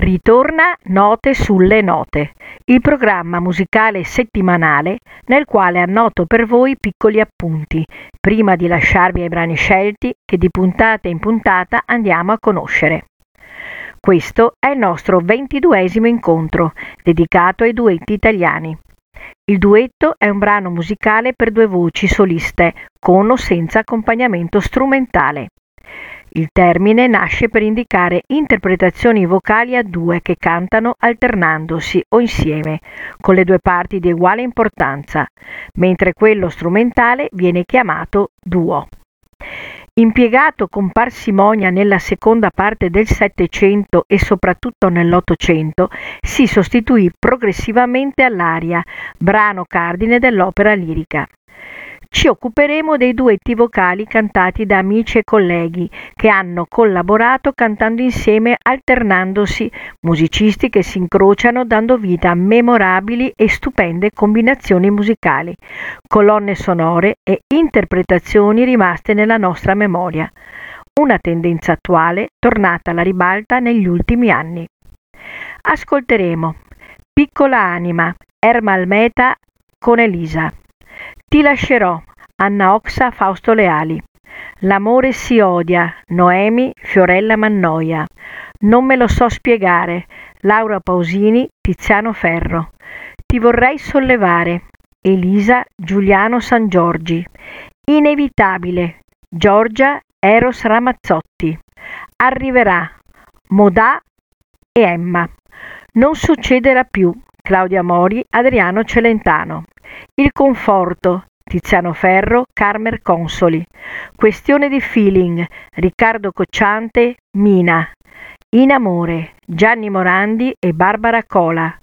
Ritorna Note sulle note, il programma musicale settimanale nel quale annoto per voi piccoli appunti, prima di lasciarvi ai brani scelti che di puntata in puntata andiamo a conoscere. Questo è il nostro ventiduesimo incontro, dedicato ai duetti italiani. Il duetto è un brano musicale per due voci soliste, con o senza accompagnamento strumentale. Il termine nasce per indicare interpretazioni vocali a due che cantano alternandosi o insieme, con le due parti di uguale importanza, mentre quello strumentale viene chiamato duo. Impiegato con parsimonia nella seconda parte del Settecento e soprattutto nell'Ottocento, si sostituì progressivamente all'aria, brano cardine dell'opera lirica. Ci occuperemo dei duetti vocali cantati da amici e colleghi che hanno collaborato cantando insieme alternandosi, musicisti che si incrociano dando vita a memorabili e stupende combinazioni musicali, colonne sonore e interpretazioni rimaste nella nostra memoria. Una tendenza attuale tornata alla ribalta negli ultimi anni. Ascolteremo Piccola anima, Erma Almeta con Elisa. Ti lascerò, Anna Oxa Fausto Leali. L'amore si odia, Noemi Fiorella Mannoia. Non me lo so spiegare, Laura Pausini Tiziano Ferro. Ti vorrei sollevare, Elisa Giuliano San Giorgi. Inevitabile, Giorgia Eros Ramazzotti. Arriverà, Modà e Emma. Non succederà più, Claudia Mori, Adriano Celentano. Il conforto, Tiziano Ferro, Carmer Consoli. Questione di feeling, Riccardo Cocciante, Mina. In amore, Gianni Morandi e Barbara Cola.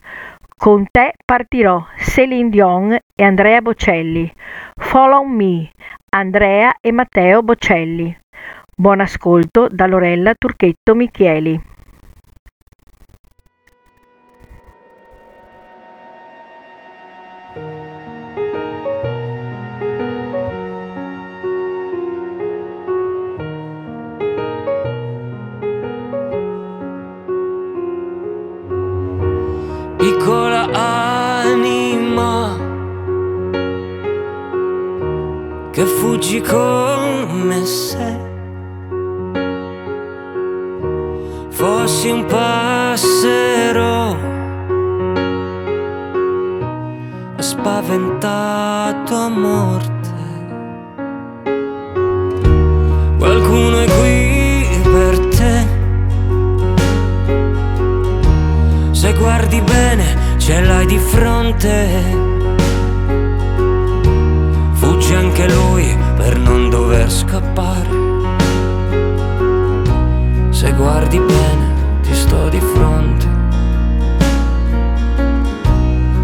Con te partirò, Celine Dion e Andrea Bocelli. Follow Me, Andrea e Matteo Bocelli. Buon ascolto da Lorella Turchetto Michieli. Piccola anima che fuggi come se fossi un passero spaventato a morte. Qualcuno è Se guardi bene ce l'hai di fronte. Fugge anche lui per non dover scappare. Se guardi bene ti sto di fronte.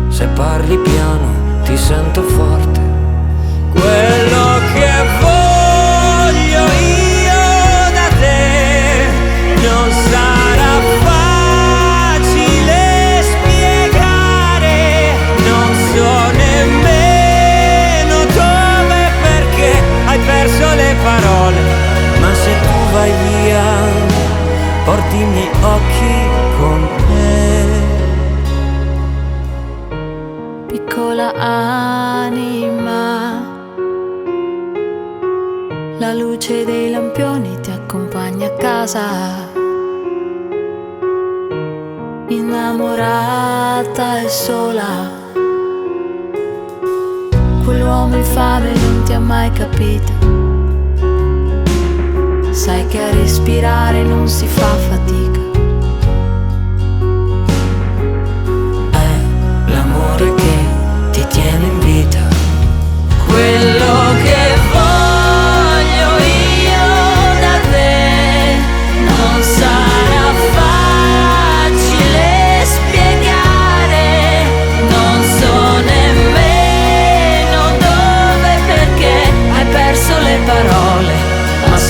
Se parli piano ti sento forte. Quello casa. Innamorata e sola. Quell'uomo infame non ti ha mai capito. Sai che a respirare non si fa fatica.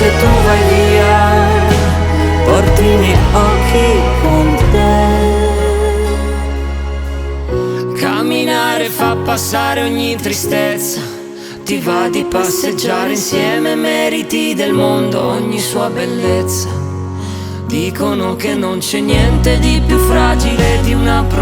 Se tu vai via, porti i miei occhi con te. Camminare fa passare ogni tristezza. Ti va di passeggiare insieme, meriti del mondo ogni sua bellezza. Dicono che non c'è niente di più fragile di una promessa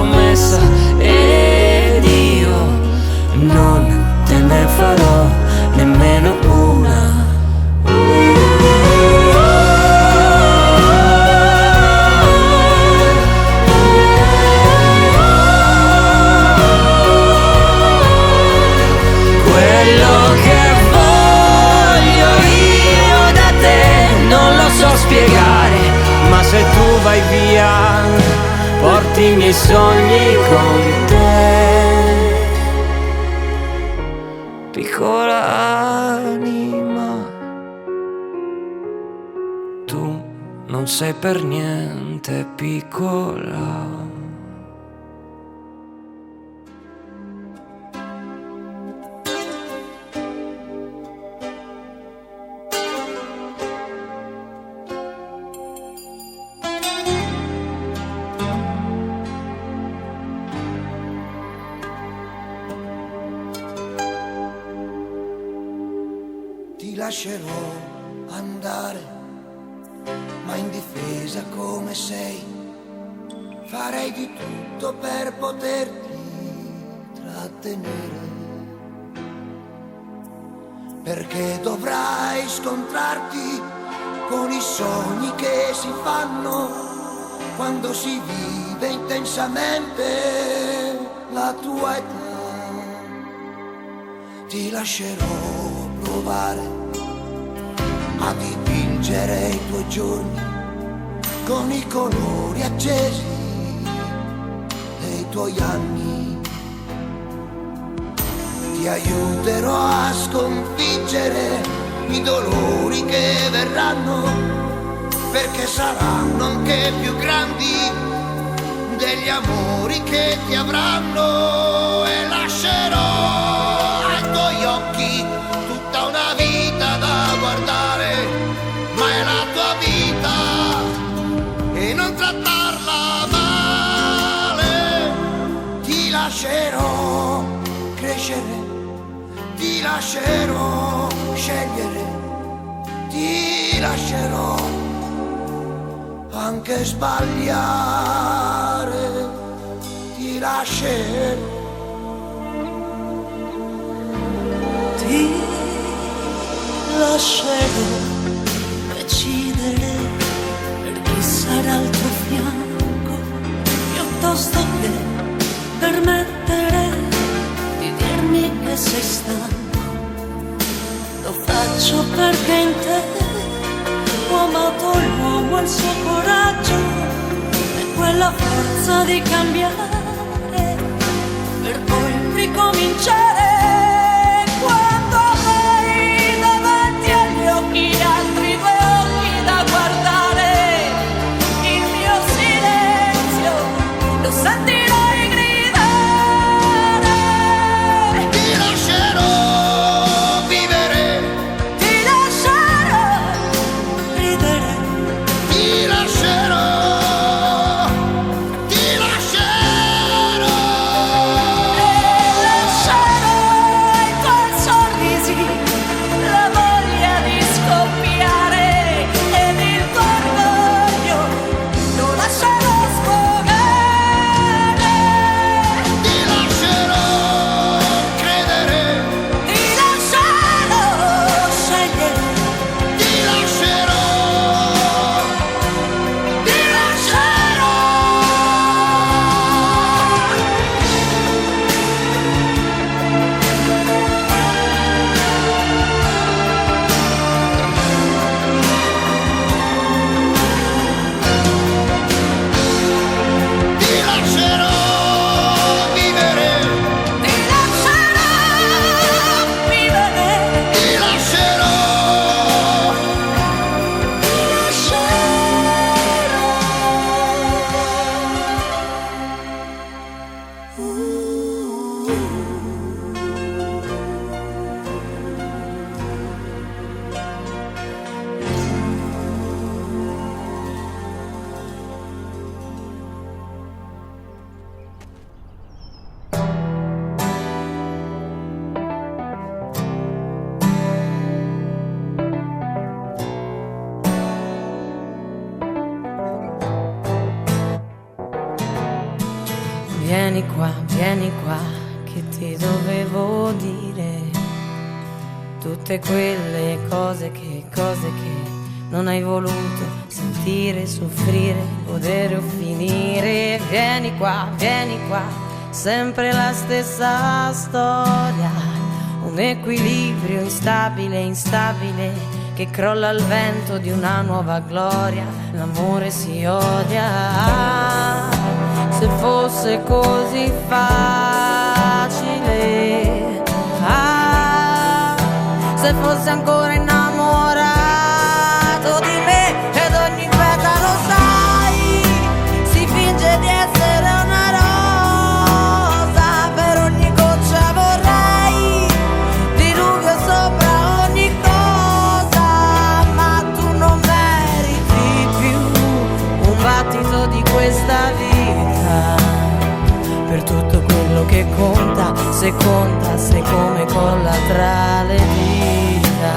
lascerò provare a dipingere i tuoi giorni con i colori accesi dei tuoi anni. Ti aiuterò a sconfiggere i dolori che verranno, perché saranno anche più grandi degli amori che ti avranno e lascerò lascerò scegliere, ti lascerò anche sbagliare, ti lascerò. ti lascerò decidere per chi sarà al tuo fianco, piuttosto che permettere di dirmi che sei stanco. Lo faccio perché in te ho amato l'uomo e il suo coraggio e quella forza di cambiare per poi ricominciare. Dire tutte quelle cose che, cose che non hai voluto sentire, soffrire, godere o finire. Vieni qua, vieni qua, sempre la stessa storia, un equilibrio instabile, instabile, che crolla al vento di una nuova gloria, l'amore si odia. Se fosse così facile, se fosse ancora innamorato se conta, se come colla tra le dita.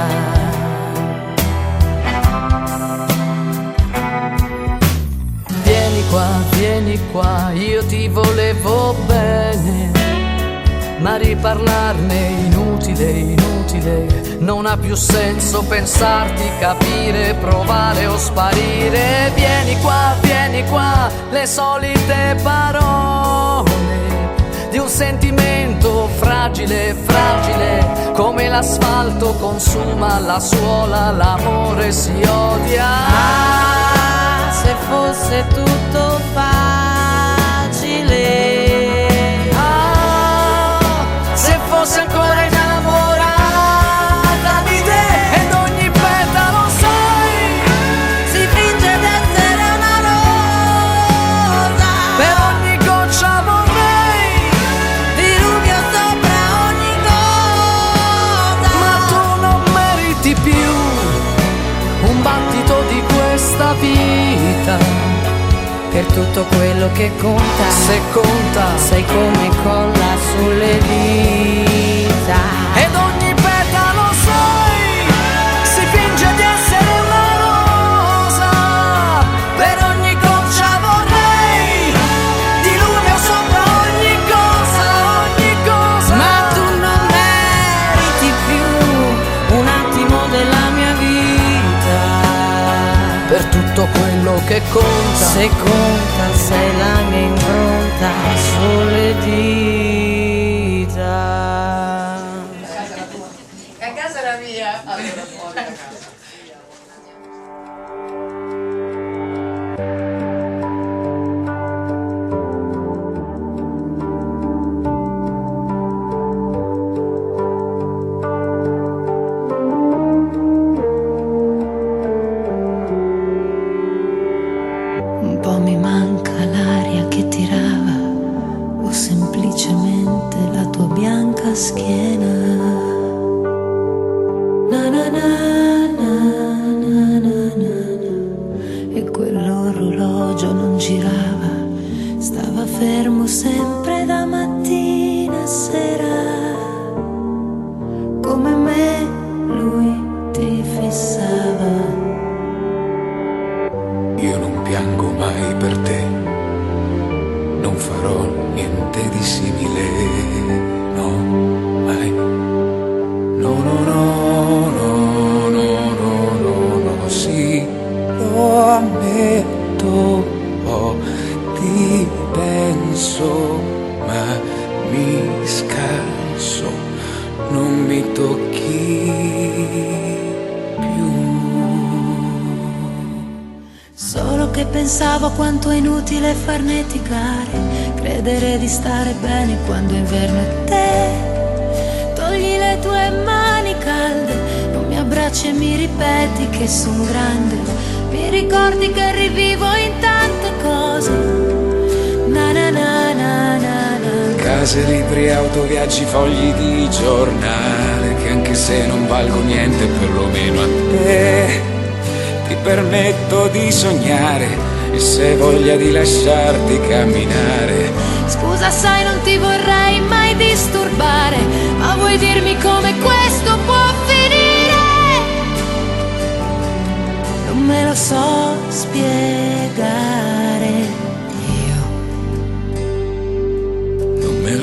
Vieni qua, vieni qua, io ti volevo bene, ma riparlarne inutile, inutile, non ha più senso pensarti, capire, provare o sparire. Vieni qua, vieni qua, le solite parole di un sentimento fragile, fragile, come l'asfalto consuma la suola, l'amore si odia. Ah, se fosse tutto facile. Quello che conta. Se conta. Sai come colla sulle dita. Ed ogni petalo sai, si finge di essere una rosa, per ogni goccia vorrei, diluvio sopra ogni cosa, ogni cosa. Ma tu non meriti più un attimo della mia vita. Per tutto quello che conta, Se conta sei la mia impronta sulle dita quell'orologio non girava, stava fermo sempre da farneticare, credere di stare bene quando inverno è te. Togli le tue mani calde, non mi abbracci e mi ripeti che sono grande. Mi ricordi che rivivo in tante cose. Na na na na na na. Case, libri, auto, viaggi, fogli di giornale Che anche se non valgo niente perlomeno a te Ti permetto di sognare E se voglia di lasciarti camminare Scusa, sai, non ti vorrei mai disturbare, ma vuoi dirmi come questo può finire? Non me lo so spiegare. Io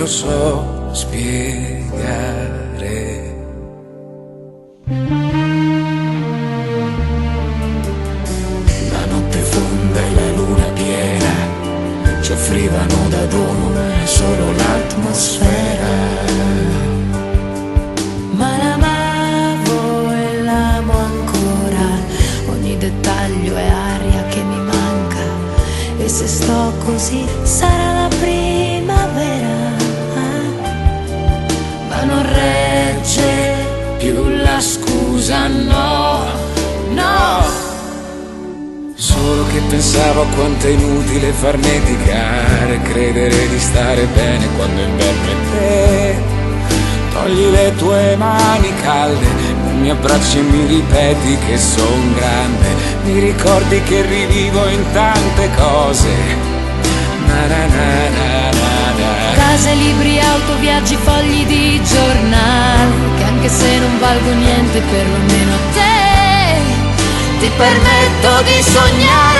so spiegare. Ci offrivano da dono solo l'atmosfera. Ma l'amavo e l'amo ancora, ogni dettaglio è aria che mi manca. E se sto così sarà la primavera. Ma non regge Più la scusa no, no. Pensavo a quanto è inutile farneticare, credere di stare bene quando inverno è te. Togli le tue mani calde, non mi abbracci e mi ripeti che son grande, mi ricordi che rivivo in tante cose. Na na na. Case, libri, auto, viaggi, fogli di giornale Che anche se non valgo niente perlomeno a te Ti permetto di sognare.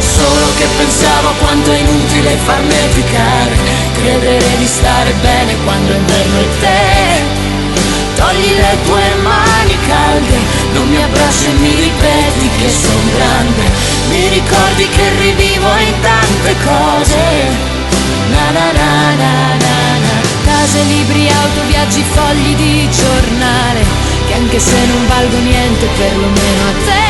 Solo che pensavo quanto è inutile farneticare Credere di stare bene quando è inverno è te. Togli le tue mani calde Non mi abbracci e mi ripeti che son grande. Mi ricordi che rivivo in tante cose. Na na na na na. Case, libri, auto, viaggi, fogli di giornale anche se non valgo niente perlomeno a te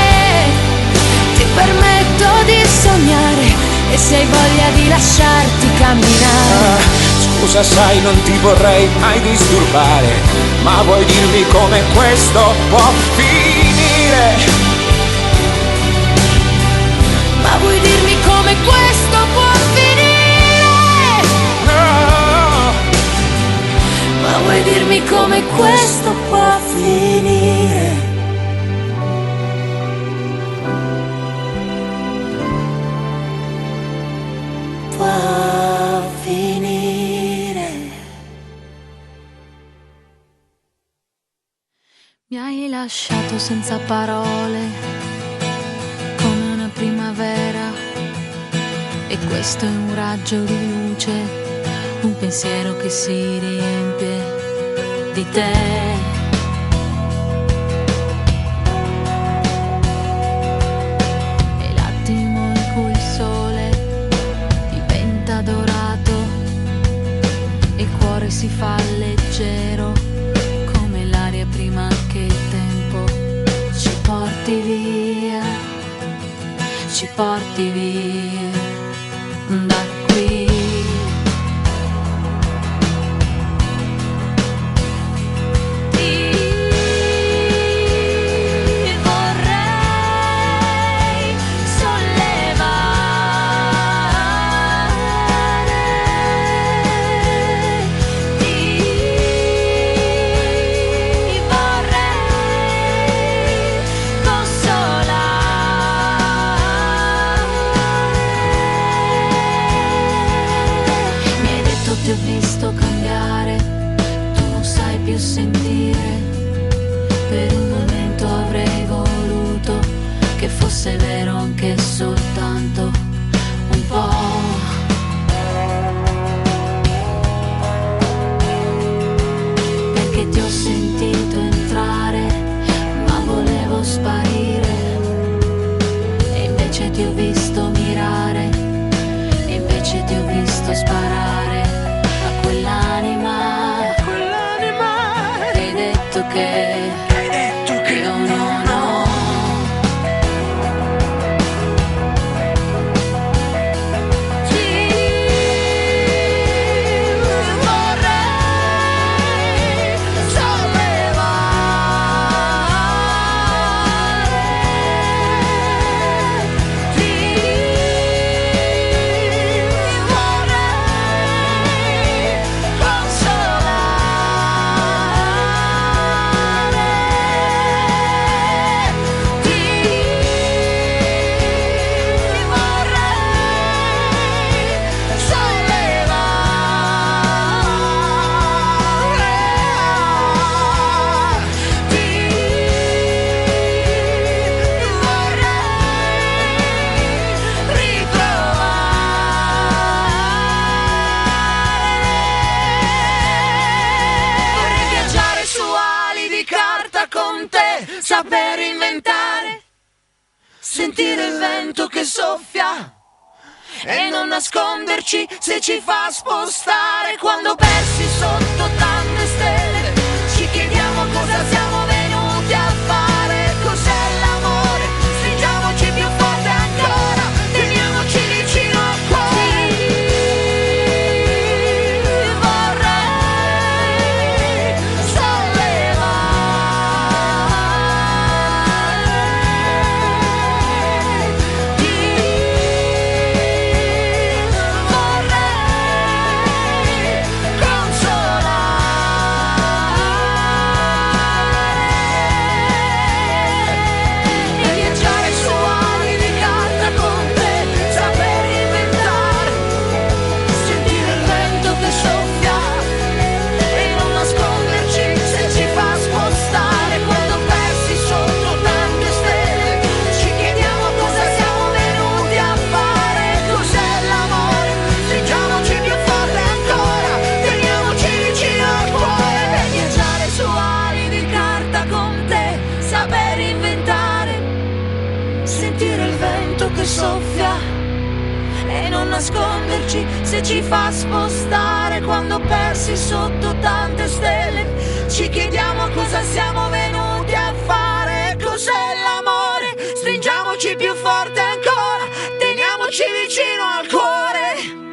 Ti permetto di sognare E se hai voglia di lasciarti camminare Ah, Scusa sai non ti vorrei mai disturbare Ma vuoi dirmi come questo può finire? Ma vuoi dirmi come questo vuoi dirmi come questo può finire? Può finire. Mi hai lasciato senza parole, come una primavera, e questo è un raggio di luce, un pensiero che si riempie di te. E l'attimo in cui il sole diventa dorato e il cuore si fa leggero come l'aria prima che il tempo ci porti via, ci porti via saper inventare, sentire il vento che soffia e non nasconderci se ci fa spostare quando persi sotto tante stelle. fa spostare quando persi sotto tante stelle. Ci chiediamo cosa siamo venuti a fare, cos'è l'amore? Stringiamoci più forte ancora, teniamoci vicino al cuore.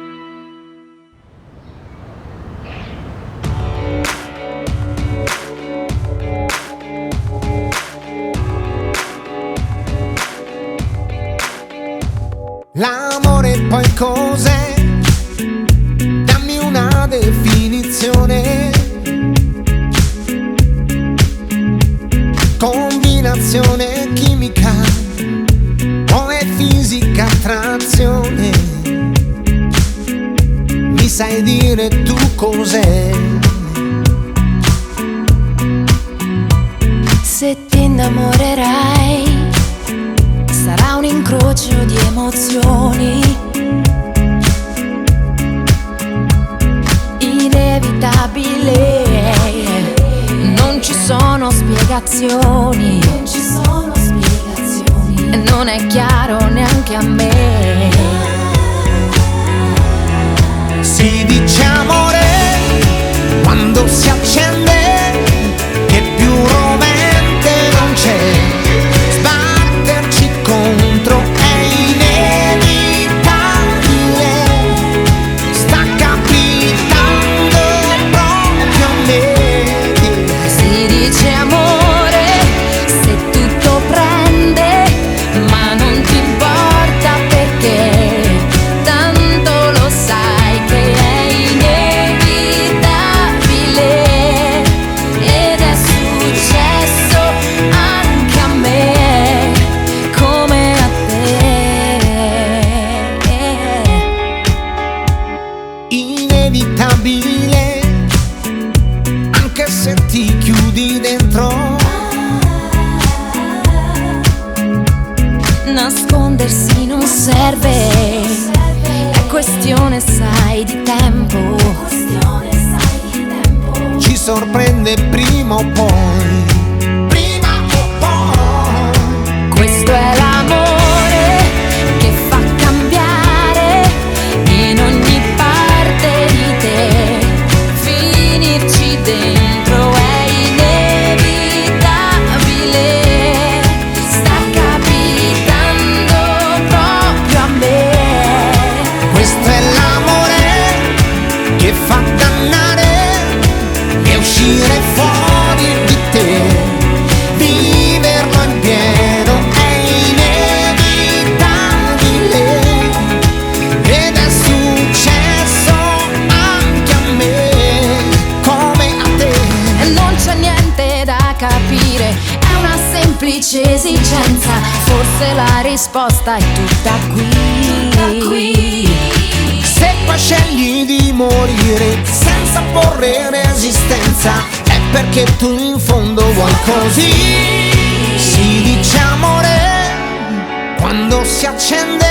L'amore poi cos'è? inevitabile, anche se ti chiudi dentro. Nascondersi non serve, è questione sai di tempo. Ci sorprende prima o poi. se la risposta è tutta qui. Tutta qui. Se poi scegli di morire senza porre resistenza, è perché tu in fondo vuoi così. Si dice amore quando si accende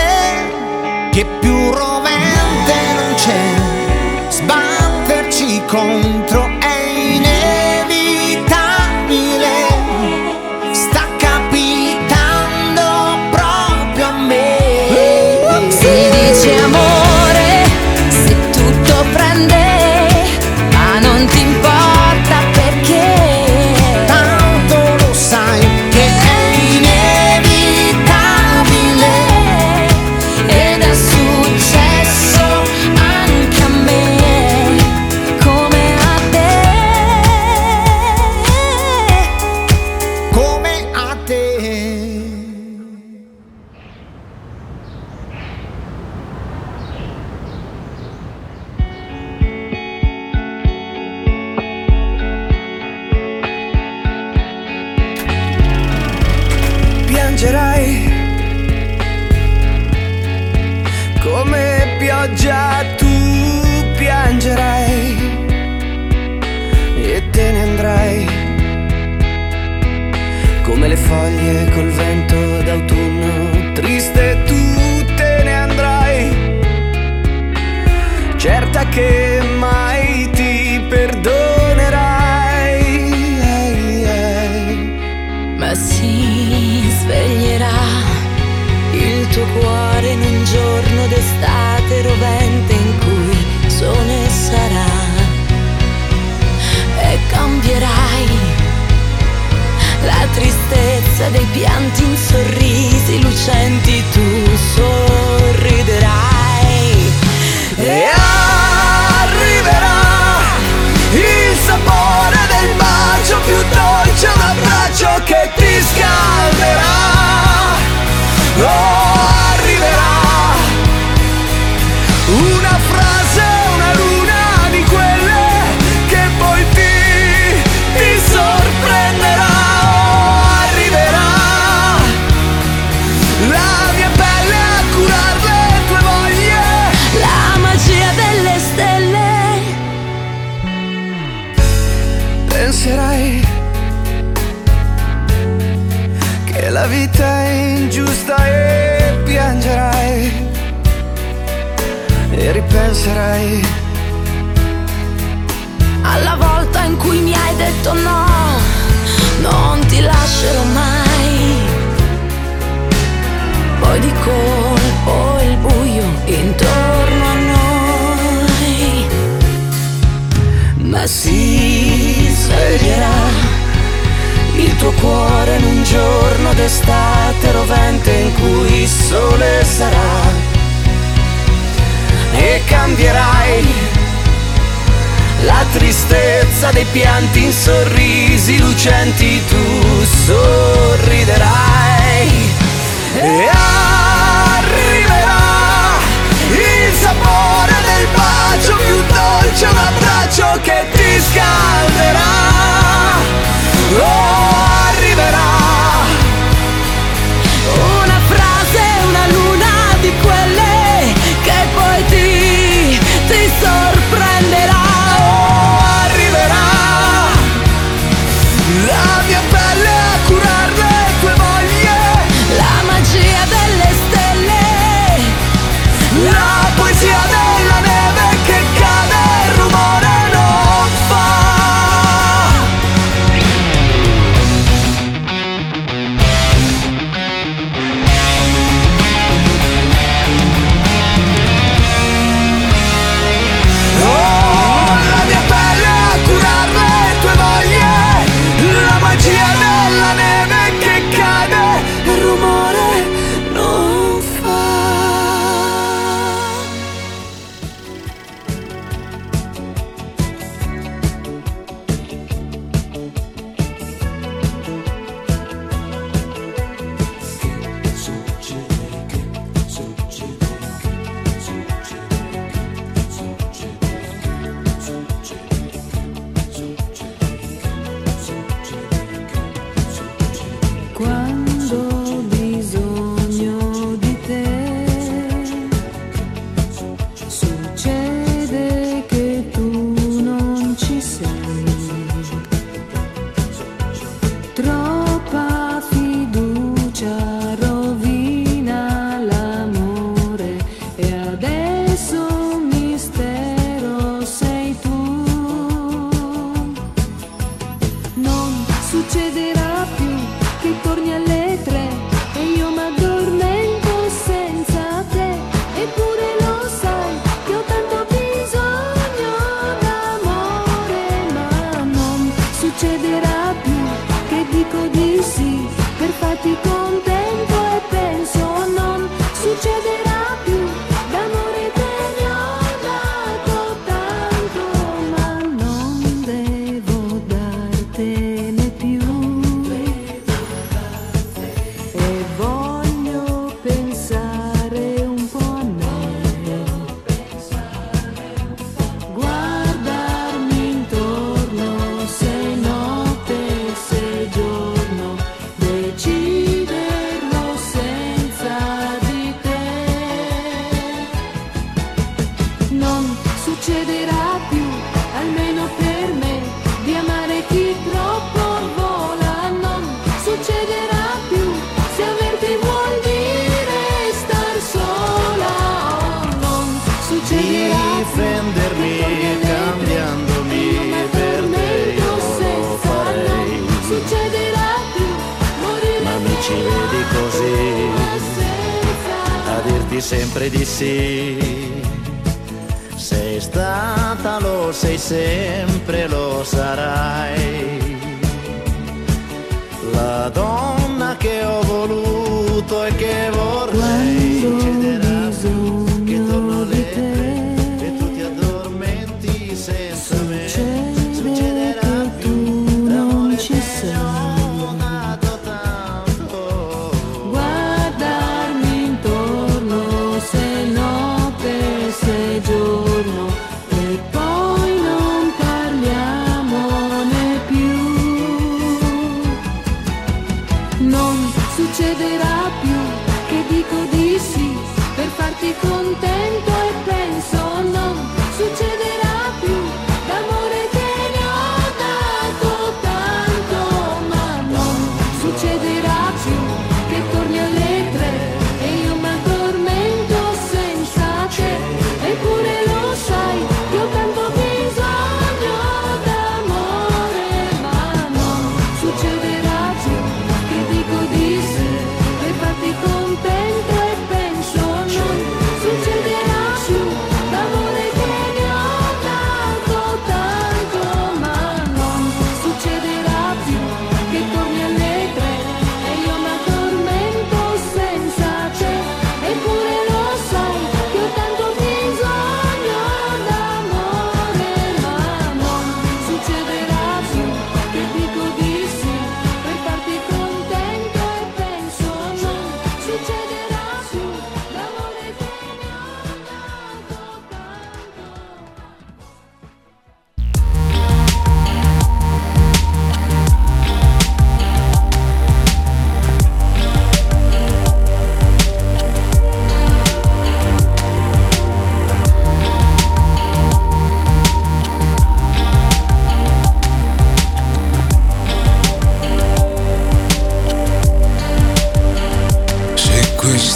che più romance un ripenserai alla volta in cui mi hai detto no, non ti lascerò mai. Poi di colpo il buio intorno a noi, ma si sveglierà il tuo cuore in un giorno d'estate rovente in cui il sole sarà e cambierai. La tristezza dei pianti in sorrisi lucenti tu sorriderai. E arriverà il sapore del bacio più dolce un abbraccio che ti scalderà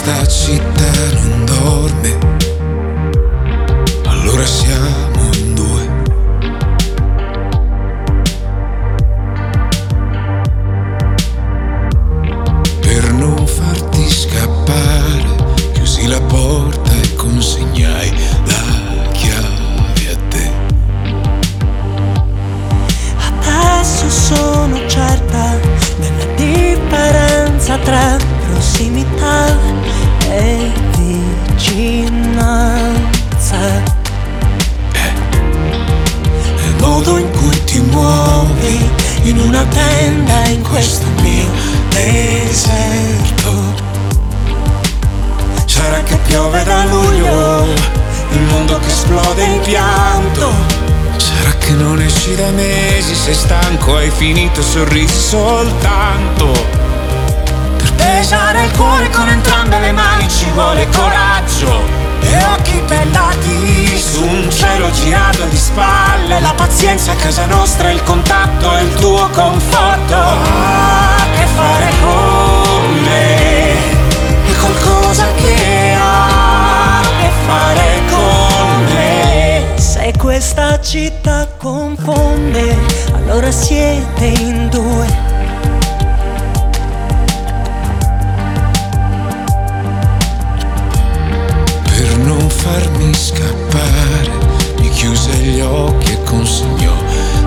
questa città non dorme, allora siamo stanco, hai finito, sorrisi soltanto. Per pesare il cuore con entrambe le mani ci vuole coraggio. E occhi bellati su un cielo girato di spalle. La pazienza a casa nostra, il contatto e il tuo conforto. Ah, che fare con me? È qualcosa che ha a che fare con me. Se questa città confonde, allora siete in due. Per non farmi scappare, mi chiuse gli occhi e consegnò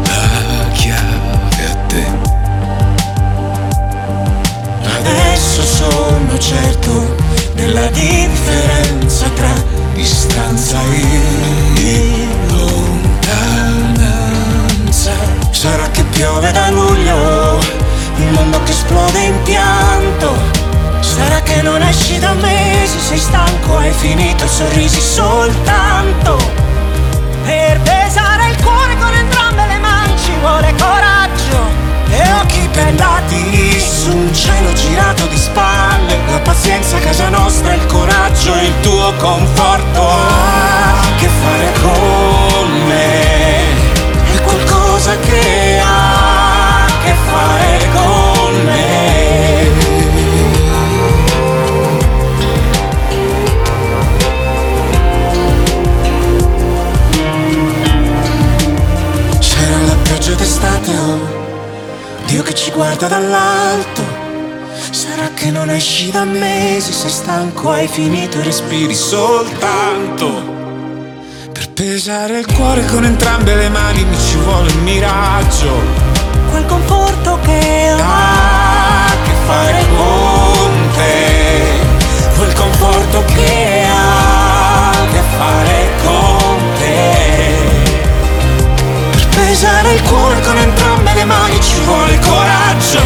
la chiave a te. Adesso sono certo della differenza esplode in pianto. Sarà che non esci da mesi, sei stanco, hai finito i sorrisi soltanto. Per pesare il cuore con entrambe le mani ci vuole coraggio. E occhi bellati su un cielo girato di spalle La pazienza a casa nostra, il coraggio e il tuo conforto ha a che fare con me È qualcosa che ci guarda dall'alto Sarà che non non esci da mesi, sei stanco, hai finito e respiri soltanto. Per pesare il cuore con entrambe le mani mi ci vuole un miraggio. Quel conforto che ha a che fare con te. Quel conforto che ha a che fare con te. Pesare il cuore con entrambe le mani ci vuole coraggio.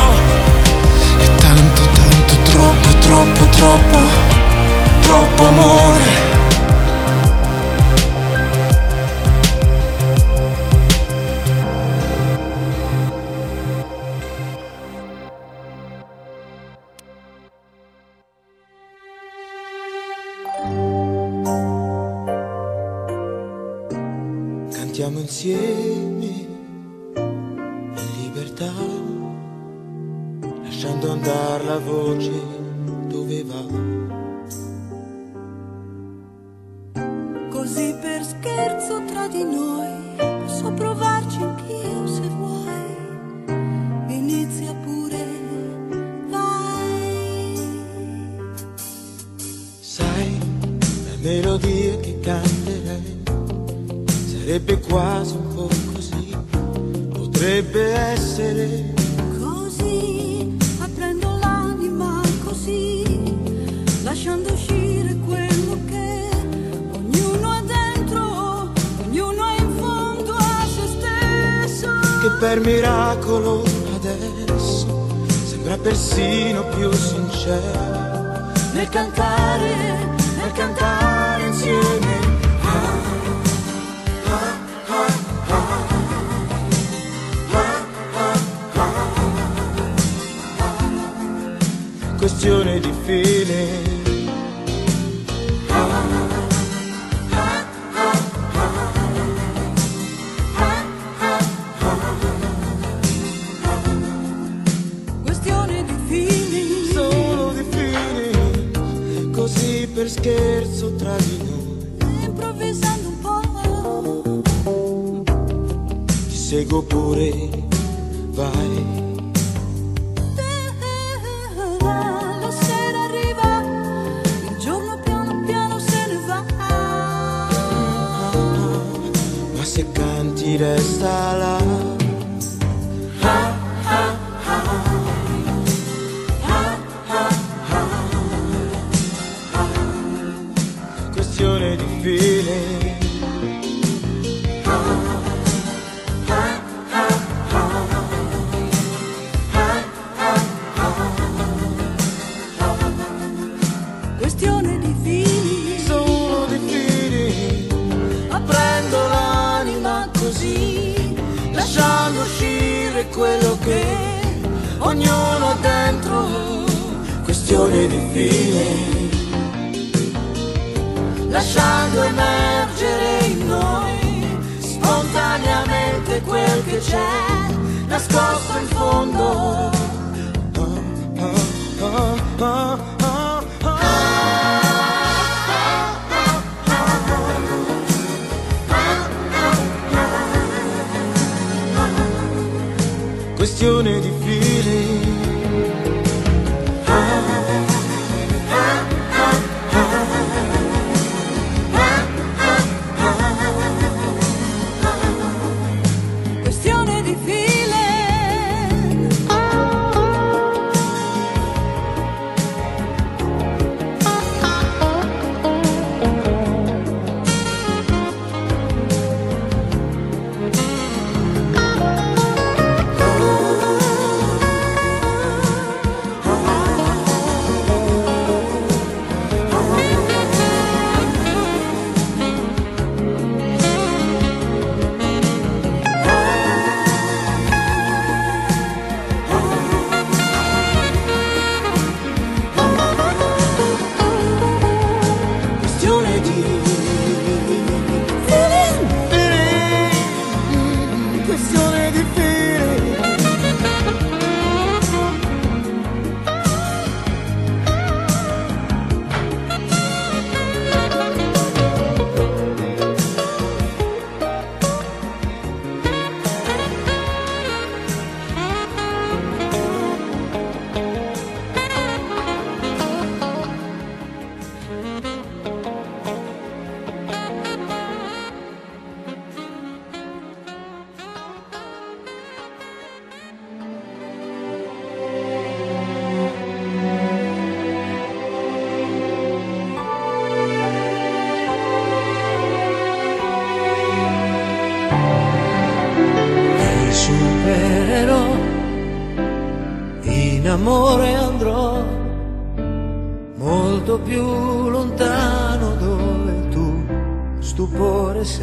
E tanto, tanto, troppo, troppo, troppo, troppo amore. Per scherzo tra di noi. Improvvisando un po'. Ti seguo pure, vai. La sera arriva, il giorno piano piano se ne va. Ma se canti resta là. Ognuno dentro. Questione di fine. lasciando emergere in noi spontaneamente quel che c'è nascosto in fondo. Questione di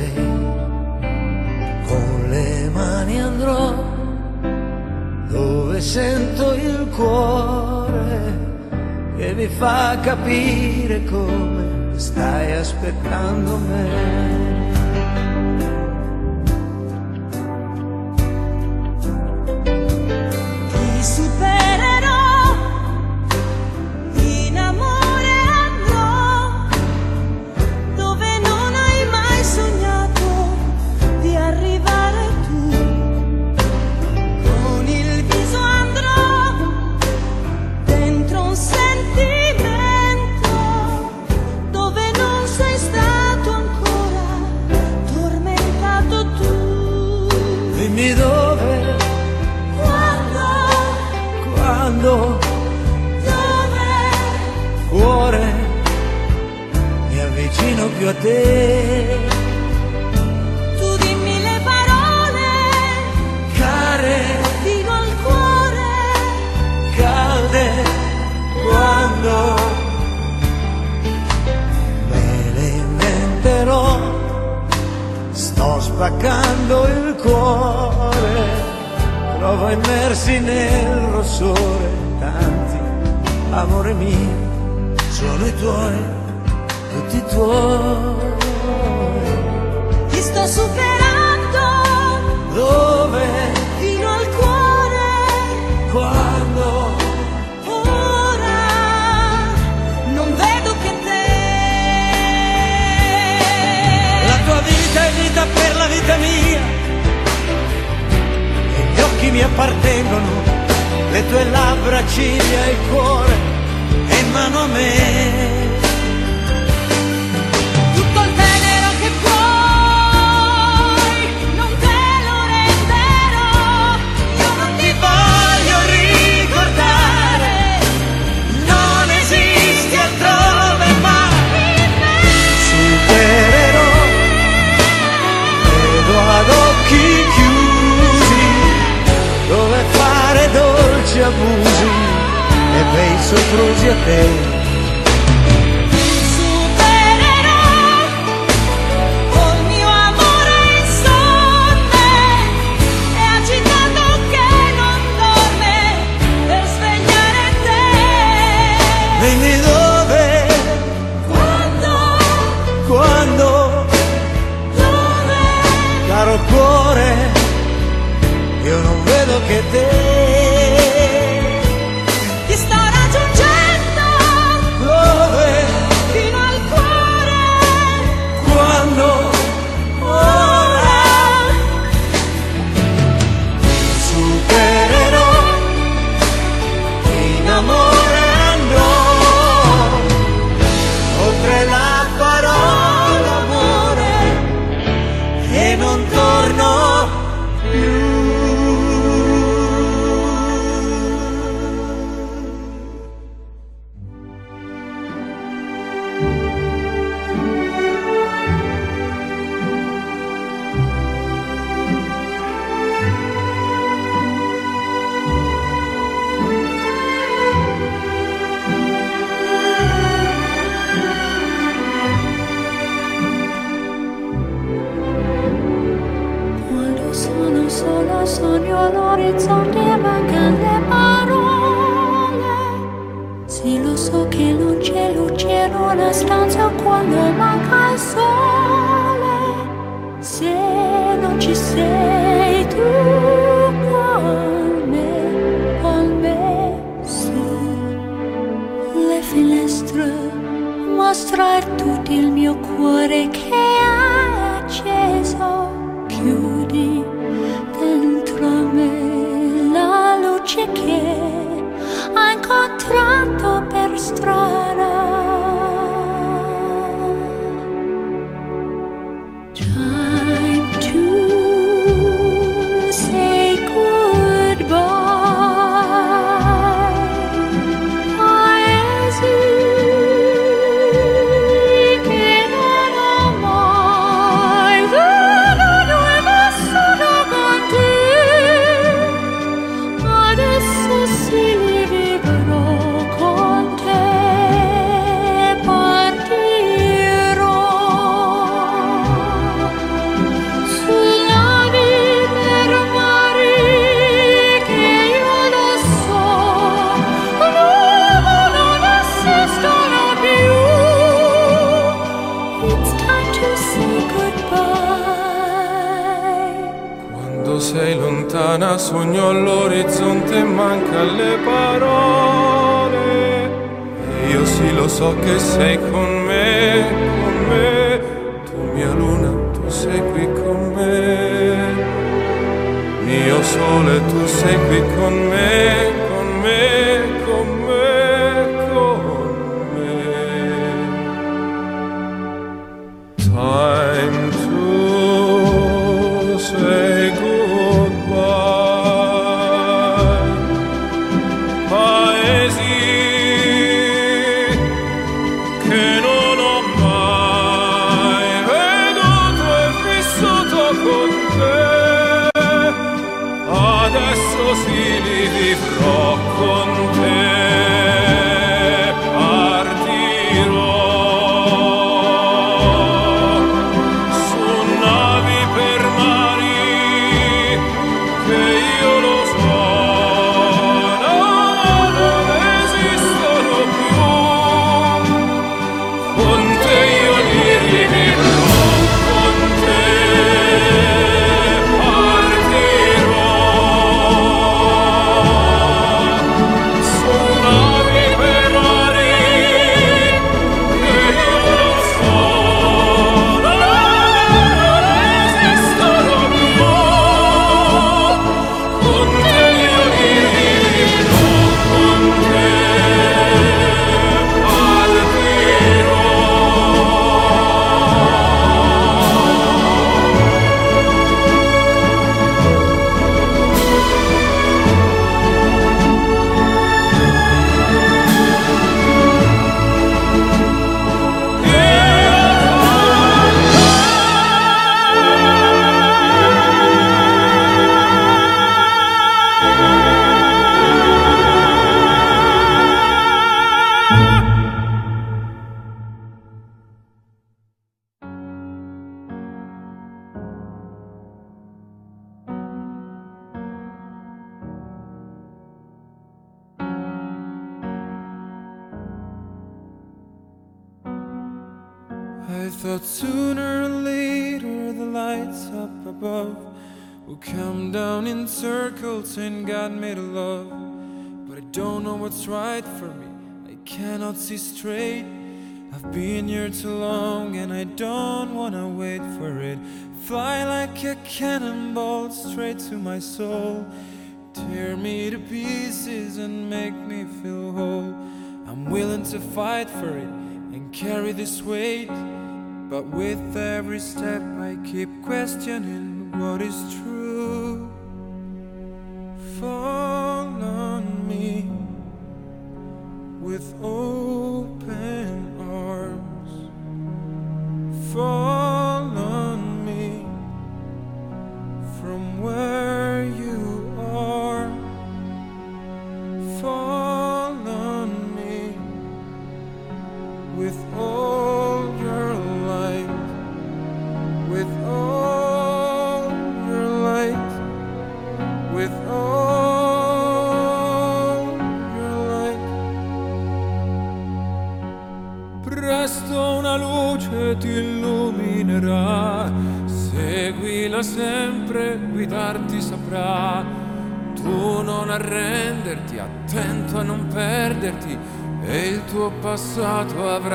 sei. Con le mani andrò dove sento il cuore che mi fa capire come stai aspettando me. Te. Tu dimmi le parole. Care, fino al cuore. Calde, quando me le inventerò. Sto spaccando il cuore, trovo immersi nel rossore. Tanti, amore mio, sono i tuoi, tutti tuoi. Ti sto superando. Dove, fino al cuore. Quando, Ora. Non vedo che te. La tua vita è vita per la vita mia, e gli occhi mi appartengono, le tue labbra, ciglia, il cuore, in mano a me. Dolci abusi e bei soprusi a te. Supererò sogno all'orizzonte manca le parole. Io sì lo so che sei con me, con me. Tu mia luna, tu sei qui con me. Mio sole, tu sei qui con me, and God made love. But I don't know what's right for me. I cannot see straight. I've been here too long and I don't wanna wait for it. Fly like a cannonball straight to my soul. Tear me to pieces and make me feel whole. I'm willing to fight for it and carry this weight. But with every step, I keep questioning what is true. Fall on me with open arms. Fall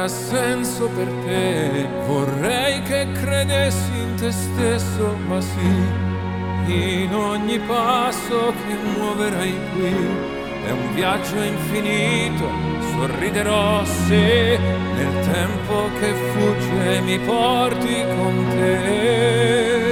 avrà senso per te. Vorrei che credessi in te stesso, ma sì, in ogni passo che muoverai qui. È un viaggio infinito, sorriderò se nel tempo che fugge mi porti con te.